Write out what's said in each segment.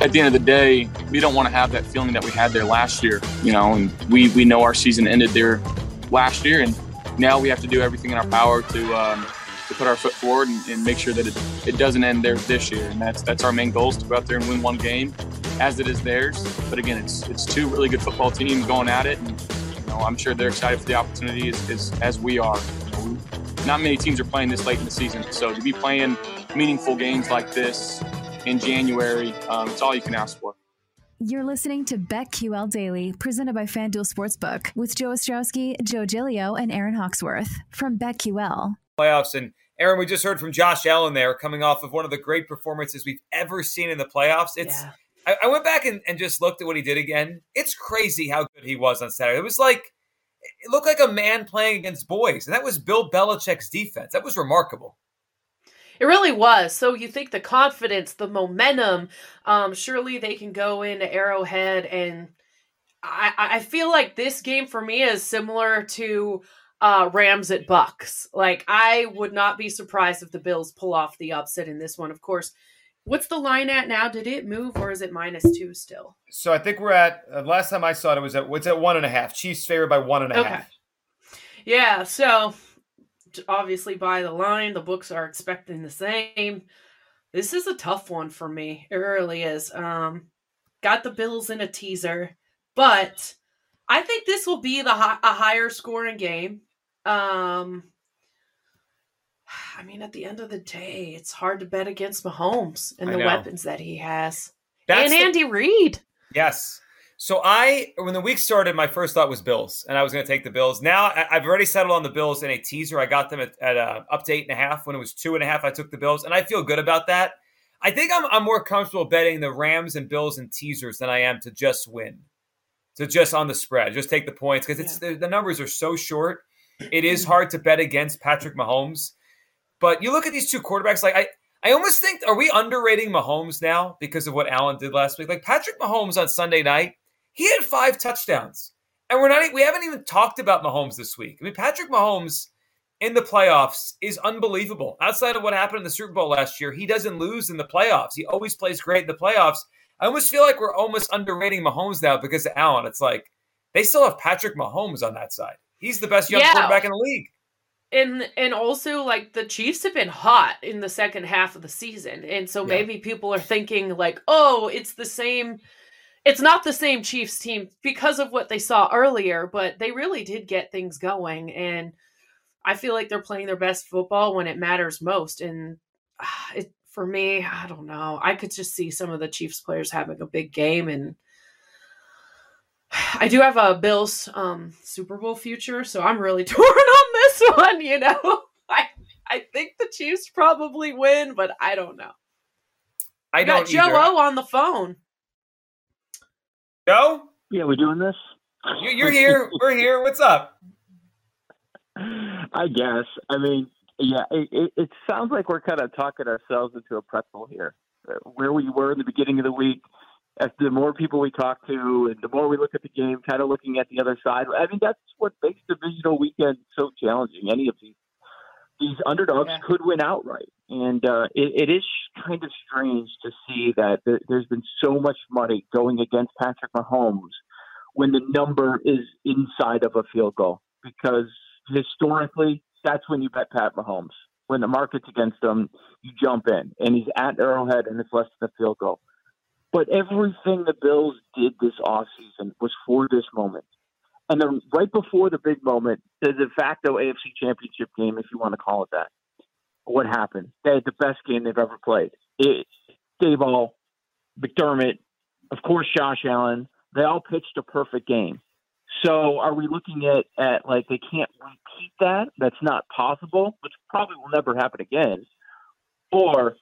At the end of the day, we don't want to have that feeling that we had there last year, you know, and we, we know our season ended there last year, and now we have to do everything in our power to um, to put our foot forward and, and make sure that it, it doesn't end there this year, and that's that's our main goal is to go out there and win one game, as it is theirs. But again, it's it's two really good football teams going at it, and you know, I'm sure they're excited for the opportunity as, as, as we are. Not many teams are playing this late in the season, so to be playing meaningful games like this in January. Um, it's all you can ask for. You're listening to BetQL Daily, presented by FanDuel Sportsbook, with Joe Ostrowski, Joe Giglio, and Aaron Hawksworth from BetQL. Playoffs and Aaron, we just heard from Josh Allen there, coming off of one of the great performances we've ever seen in the playoffs. It's Yeah. I, I went back and, and just looked at what he did again. It's crazy how good he was on Saturday. It was like it looked like a man playing against boys, and that was Bill Belichick's defense. That was remarkable. It really was. So you think the confidence, the momentum, um, surely they can go into Arrowhead and I, I feel like this game for me is similar to uh, Rams at Bucks. Like I would not be surprised if the Bills pull off the upset in this one. Of course, what's the line at now? Did it move or is it minus two still? So I think we're at uh, last time I saw it, it was at what's at one and a half. Chiefs favored by one and a half. Okay. Yeah, so obviously by the line, the books are expecting the same. This is a tough one for me. It really is. Um, got the Bills in a teaser, but I think this will be the hi- a higher scoring game. Um, I mean, at the end of the day, it's hard to bet against Mahomes and I the know. weapons that he has, That's and the- Andy Reid. Yes. So I, when the week started, my first thought was Bills, and I was going to take the Bills. Now I've already settled on the Bills in a teaser. I got them at, at uh, up to eight and a half. When it was two and a half, I took the Bills, and I feel good about that. I think I'm, I'm more comfortable betting the Rams and Bills and teasers than I am to just win, to just on the spread, just take the points because it's the, the numbers are so short. It is hard to bet against Patrick Mahomes, but you look at these two quarterbacks. Like I, I almost think are we underrating Mahomes now because of what Allen did last week? Like Patrick Mahomes on Sunday night, he had five touchdowns, and we're not we haven't even talked about Mahomes this week. I mean, Patrick Mahomes in the playoffs is unbelievable. Outside of what happened in the Super Bowl last year, he doesn't lose in the playoffs. He always plays great in the playoffs. I almost feel like we're almost underrating Mahomes now because of Allen. It's like they still have Patrick Mahomes on that side. He's the best young Yeah. quarterback in the league. and and also like the Chiefs have been hot in the second half of the season, and so Yeah. maybe people are thinking like, oh, it's the same. It's not the same Chiefs team because of what they saw earlier, but they really did get things going, and I feel like they're playing their best football when it matters most. And ah, it for me, I don't know. I could just see some of the Chiefs players having a big game, and I do have a Bills um, Super Bowl future, so I'm really torn on this one. You know, I I think the Chiefs probably win, but I don't know. I I got don't Joe either. O on the phone. Joe, Yeah, we're doing this. you- you're here. We're here. What's up? I guess. I mean, yeah, it, it, it sounds like we're kind of talking ourselves into a pretzel here. Uh, Where we were in the beginning of the week, as the more people we talk to and the more we look at the game, kind of looking at the other side. I mean, that's what makes divisional weekend so challenging. Any of these these underdogs Yeah. could win outright, and uh, it, it is kind of strange to see that there, there's been so much money going against Patrick Mahomes when the number is inside of a field goal because historically that's when you bet Pat Mahomes. When the market's against him, you jump in, and he's at Arrowhead, and it's less than a field goal. But everything the Bills did this offseason was for this moment. And then right before the big moment, the de facto AFC championship game, if you want to call it that, what happened? They had the best game they've ever played. It, Daboll, McDermott, of course, Josh Allen, they all pitched a perfect game. So are we looking at, at like they can't repeat that? That's not possible, which probably will never happen again. Or,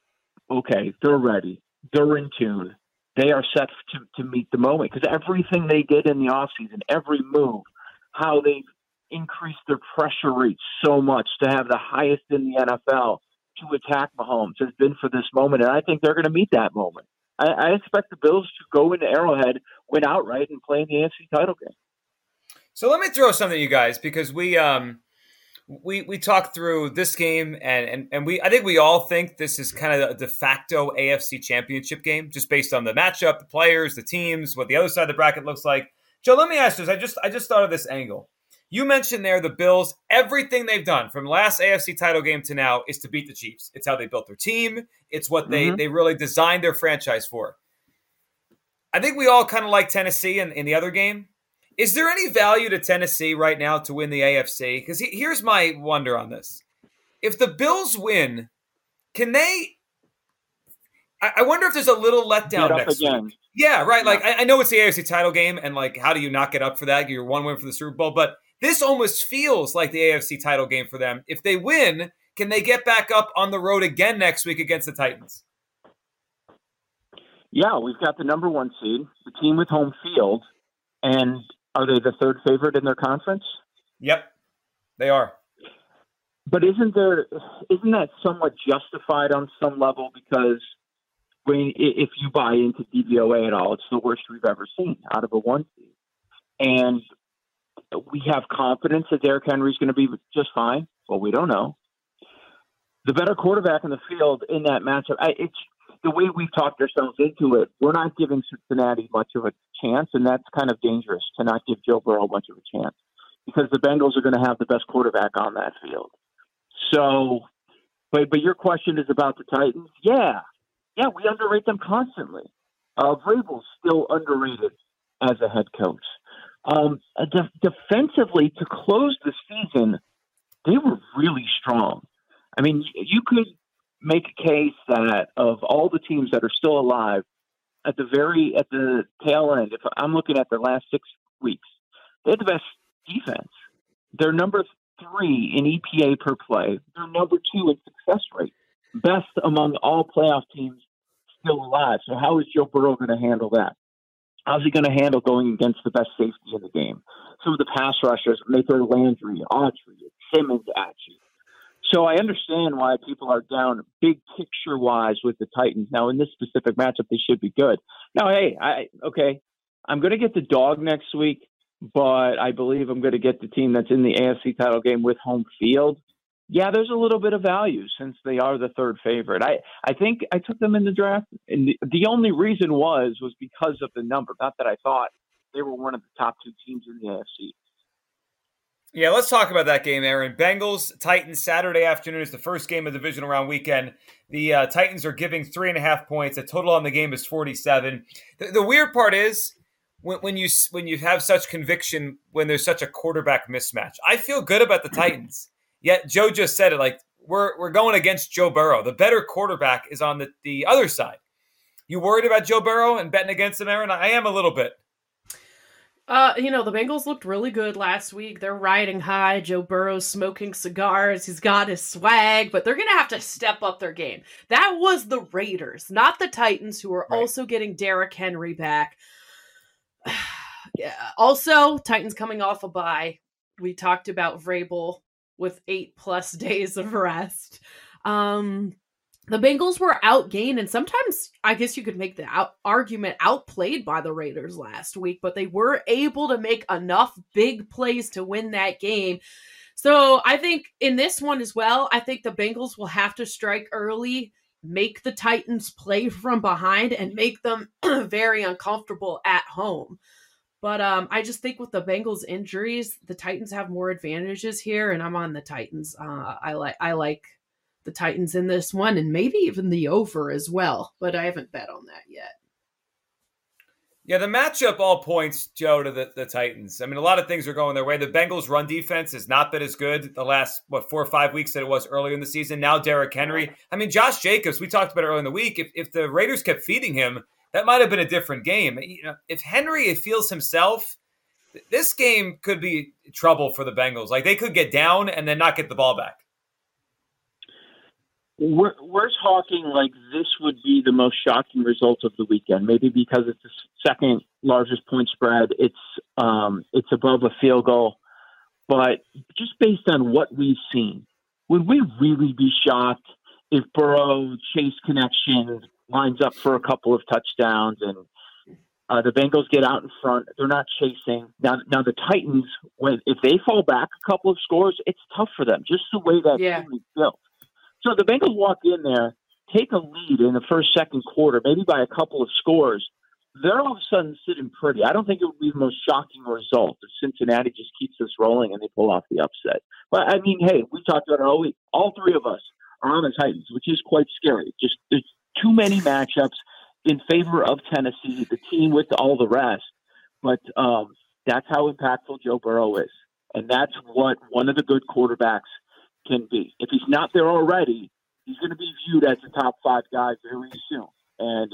okay, they're ready. They're in tune. They are set to, to meet the moment because everything they did in the offseason, every move, how they increased their pressure rate so much to have the highest in the NFL to attack Mahomes has been for this moment. And I think they're going to meet that moment. I, I expect the Bills to go into Arrowhead, win outright, and play in the AFC title game. So let me throw something to you guys because we um we we talked through this game and and and we I think we all think this is kind of a de facto AFC championship game just based on the matchup, the players, the teams, what the other side of the bracket looks like. Joe, let me ask you this. I just I just thought of this angle. You mentioned there the Bills, everything they've done from last AFC title game to now is to beat the Chiefs. It's how they built their team. It's what they mm-hmm. they really designed their franchise for. I think we all kind of like Tennessee in, in the other game. Is there any value to Tennessee right now to win the AFC? Because he, here's my wonder on this: if the Bills win, can they? I, I wonder if there's a little letdown next again. week. Yeah, right. Yeah. Like I, I know it's the AFC title game, and like, how do you not get up for that? You're one win for the Super Bowl, but this almost feels like the AFC title game for them. If they win, can they get back up on the road again next week against the Titans? Yeah, we've got the number one seed, the team with home field, and are they the third favorite in their conference? Yep, they are. But isn't there isn't that somewhat justified on some level because when if you buy into DVOA at all, it's the worst we've ever seen out of a one seed, and we have confidence that Derrick Henry is going to be just fine. Well, we don't know. The better quarterback in the field in that matchup, I, it's the way we've talked ourselves into it. We're not giving Cincinnati much of a chance, and that's kind of dangerous to not give Joe Burrow much of a chance because the Bengals are going to have the best quarterback on that field. So, but but your question is about the Titans. Yeah, yeah, we underrate them constantly. Uh, Vrabel's still underrated as a head coach. Um, uh, de- defensively, to close the season, they were really strong. I mean, you could make a case that of all the teams that are still alive, at the very at the tail end, if I'm looking at the last six weeks, they had the best defense. They're number three in EPA per play. They're number two in success rate, best among all playoff teams still alive. So how is Joe Burrow going to handle that? How's he going to handle going against the best safety in the game? Some of the pass rushers throw Landry, Autry, Simmons at you. So I understand why people are down big picture wise with the Titans. Now in this specific matchup, they should be good. Now, hey, I okay, I'm going to get the dog next week, but I believe I'm going to get the team that's in the AFC title game with home field yeah, there's a little bit of value since they are the third favorite. I, I think I took them in the draft, and the, the only reason was was because of the number. Not that I thought they were one of the top two teams in the AFC. Yeah, let's talk about that game, Aaron. Bengals Titans Saturday afternoon is the first game of the divisional round weekend. The uh, Titans are giving three and a half points. The total on the game is forty-seven. The, the weird part is when, when you when you have such conviction when there's such a quarterback mismatch. I feel good about the Titans. Yet Joe just said it like we're we're going against Joe Burrow. The better quarterback is on the, the other side. You worried about Joe Burrow and betting against him, Aaron? I am a little bit. Uh, you know, the Bengals looked really good last week. They're riding high. Joe Burrow's smoking cigars. He's got his swag, but they're going to have to step up their game. That was the Raiders, not the Titans, who are right. also getting Derrick Henry back. yeah. Also, Titans coming off a bye. We talked about Vrabel with eight plus days of rest. Um, the Bengals were outgained, and sometimes I guess you could make the out- argument outplayed by the Raiders last week, but they were able to make enough big plays to win that game. So I think in this one as well, I think the Bengals will have to strike early, make the Titans play from behind, and make them very uncomfortable at home. But um, I just think with the Bengals injuries, the Titans have more advantages here, and I'm on the Titans. Uh, I like I like the Titans in this one, and maybe even the over as well. But I haven't bet on that yet. Yeah, the matchup all points, Joe, to the, the Titans. I mean, a lot of things are going their way. The Bengals' run defense has not been as good the last, what, four or five weeks that it was earlier in the season. Now, Derrick Henry. I mean, Josh Jacobs, we talked about it earlier in the week. If, if the Raiders kept feeding him, that might have been a different game. You know, if Henry feels himself, this game could be trouble for the Bengals. Like, they could get down and then not get the ball back we're, we're talking like this would be the most shocking result of the weekend. Maybe because it's the second largest point spread. It's um, it's above a field goal, but just based on what we've seen, would we really be shocked if Burrow Chase connection lines up for a couple of touchdowns and uh, the Bengals get out in front? They're not chasing now. Now the Titans, when if they fall back a couple of scores, it's tough for them. Just the way that yeah. team is built. So the Bengals walk in there, take a lead in the first, second quarter, maybe by a couple of scores. They're all of a sudden sitting pretty. I don't think it would be the most shocking result if Cincinnati just keeps this rolling and they pull off the upset. But I mean, hey, we talked about it all week. All three of us are on the Titans, which is quite scary. Just there's too many matchups in favor of Tennessee, the team with all the rest. But um, that's how impactful Joe Burrow is, and that's what one of the good quarterbacks can be. If he's not there already, he's going to be viewed as a top five guy very soon. And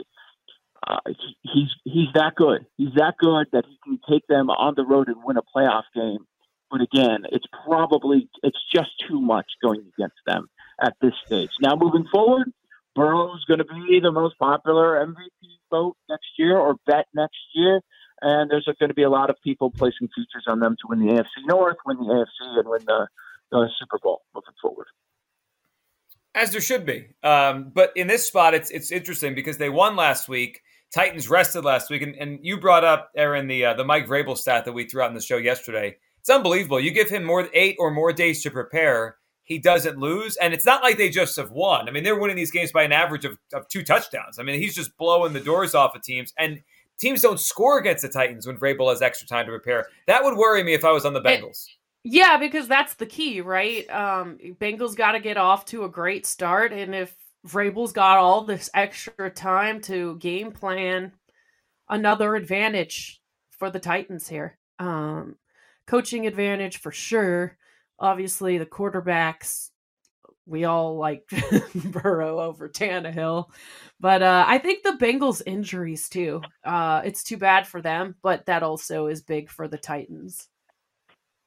uh, he's he's that good. He's that good that he can take them on the road and win a playoff game. But again, it's probably it's just too much going against them at this stage. Now moving forward, Burrow's going to be the most popular MVP vote next year or bet next year. And there's going to be a lot of people placing futures on them to win the AFC North, win the AFC, and win the uh, Super Bowl moving forward. As there should be, um, but in this spot, it's it's interesting because they won last week. Titans rested last week, and, and you brought up Aaron the uh, the Mike Vrabel stat that we threw out in the show yesterday. It's unbelievable. You give him more eight or more days to prepare, he doesn't lose, and it's not like they just have won. I mean, they're winning these games by an average of, of two touchdowns. I mean, he's just blowing the doors off of teams, and teams don't score against the Titans when Vrabel has extra time to prepare. That would worry me if I was on the Bengals. Yeah, because that's the key, right? Um, Bengals got to get off to a great start, and if Vrabel's got all this extra time to game plan, another advantage for the Titans here. Um, coaching advantage for sure. Obviously, the quarterbacks. We all like Burrow over Tannehill, but uh, I think the Bengals' injuries too. Uh, it's too bad for them, but that also is big for the Titans.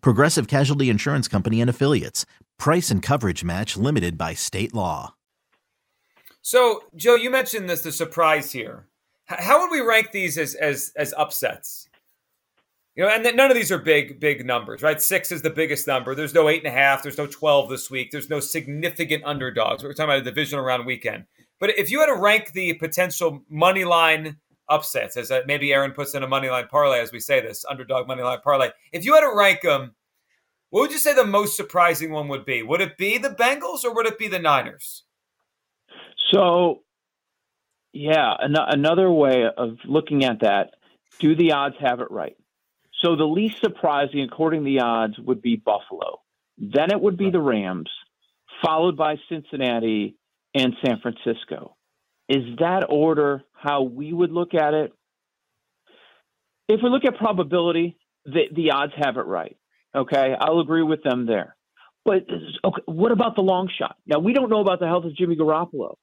Progressive Casualty Insurance Company and Affiliates. Price and coverage match limited by state law. So, Joe, you mentioned this the surprise here. How would we rank these as as as upsets? You know, and that none of these are big, big numbers, right? Six is the biggest number. There's no eight and a half. There's no 12 this week. There's no significant underdogs. We're talking about a divisional round weekend. But if you had to rank the potential money line upsets, as that maybe Aaron puts in a money line parlay as we say this, underdog money line parlay, if you had to rank them, what would you say the most surprising one would be? Would it be the Bengals or would it be the Niners? So, yeah, an- another way of looking at that, do the odds have it right? So the least surprising, according to the odds, would be Buffalo. Then it would be the Rams, followed by Cincinnati, and San Francisco. Is that order how we would look at it? If we look at probability, the, the odds have it right. Okay, I'll agree with them there. But okay, what about the long shot? Now we don't know about the health of Jimmy Garoppolo.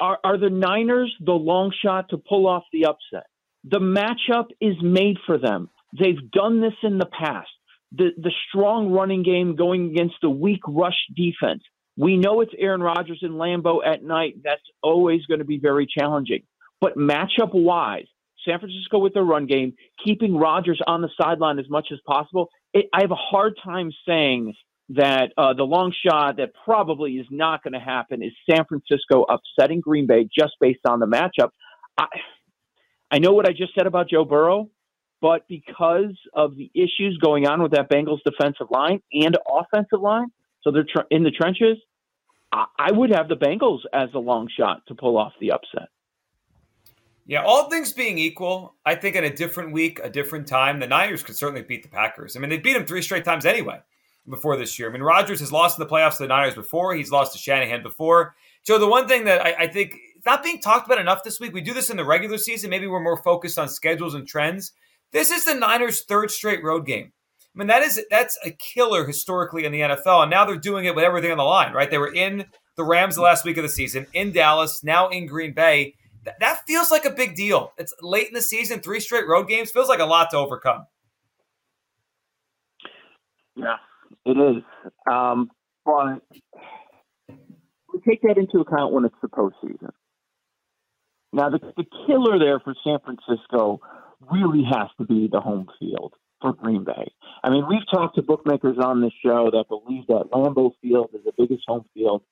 Are are the Niners the long shot to pull off the upset? The matchup is made for them. They've done this in the past. The the strong running game going against the weak rush defense. We know it's Aaron Rodgers and Lambeau at night. That's always going to be very challenging. But matchup wise, San Francisco with their run game, keeping Rodgers on the sideline as much as possible. It, I have a hard time saying that uh, the long shot that probably is not going to happen is San Francisco upsetting Green Bay just based on the matchup. I, I know what I just said about Joe Burrow, but because of the issues going on with that Bengals defensive line and offensive line, so they're tr- in the trenches, I, I would have the Bengals as a long shot to pull off the upset. Yeah, all things being equal, I think in a different week, a different time, the Niners could certainly beat the Packers. I mean, they beat them three straight times anyway before this year. I mean, Rodgers has lost in the playoffs to the Niners before. He's lost to Shanahan before. So the one thing that I, I think not being talked about enough this week, we do this in the regular season. Maybe we're more focused on schedules and trends. This is the Niners' third straight road game. I mean, that is that's a killer historically in the NFL, and now they're doing it with everything on the line, right? They were in the Rams the last week of the season, in Dallas, now in Green Bay. Th- that feels like a big deal. It's late in the season, three straight road games feels like a lot to overcome. Yeah, it is. Um, but we take that into account when it's the postseason. Now, the, the killer there for San Francisco really has to be the home field for Green Bay. I mean, we've talked to bookmakers on this show that believe that Lambeau Field is the biggest home field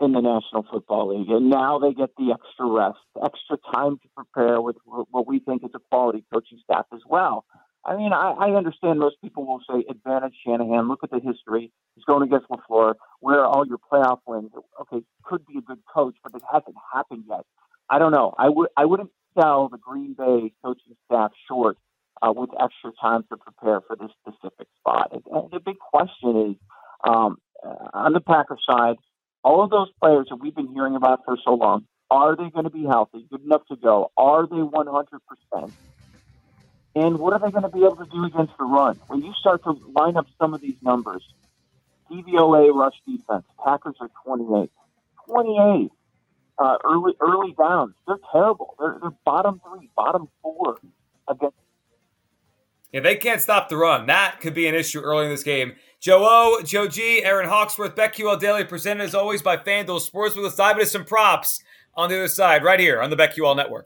in the National Football League, and now they get the extra rest, extra time to prepare with what we think is a quality coaching staff as well. I mean, I, I understand most people will say advantage Shanahan. Look at the history. He's going against LaFleur. Where are all your playoff wins? Okay, could be a good coach, but it hasn't happened yet. I don't know. I would I wouldn't sell the Green Bay coaching staff short uh, with extra time to prepare for this specific spot. And, the big question is um, uh, on the Packers side, all of those players that we've been hearing about for so long, are they going to be healthy, good enough to go? Are they 100%? And what are they going to be able to do against the run? When you start to line up some of these numbers, DVOA rush defense, Packers are 28. 28 uh, early early downs. They're terrible. They're, they're bottom three, bottom four against. Yeah, they can't stop the run. That could be an issue early in this game. Joe O, Joe G, Aaron Hawksworth, BetQL Daily, presented as always by FanDuel Sports. We'll dive into some props on the other side, right here on the BetQL Network.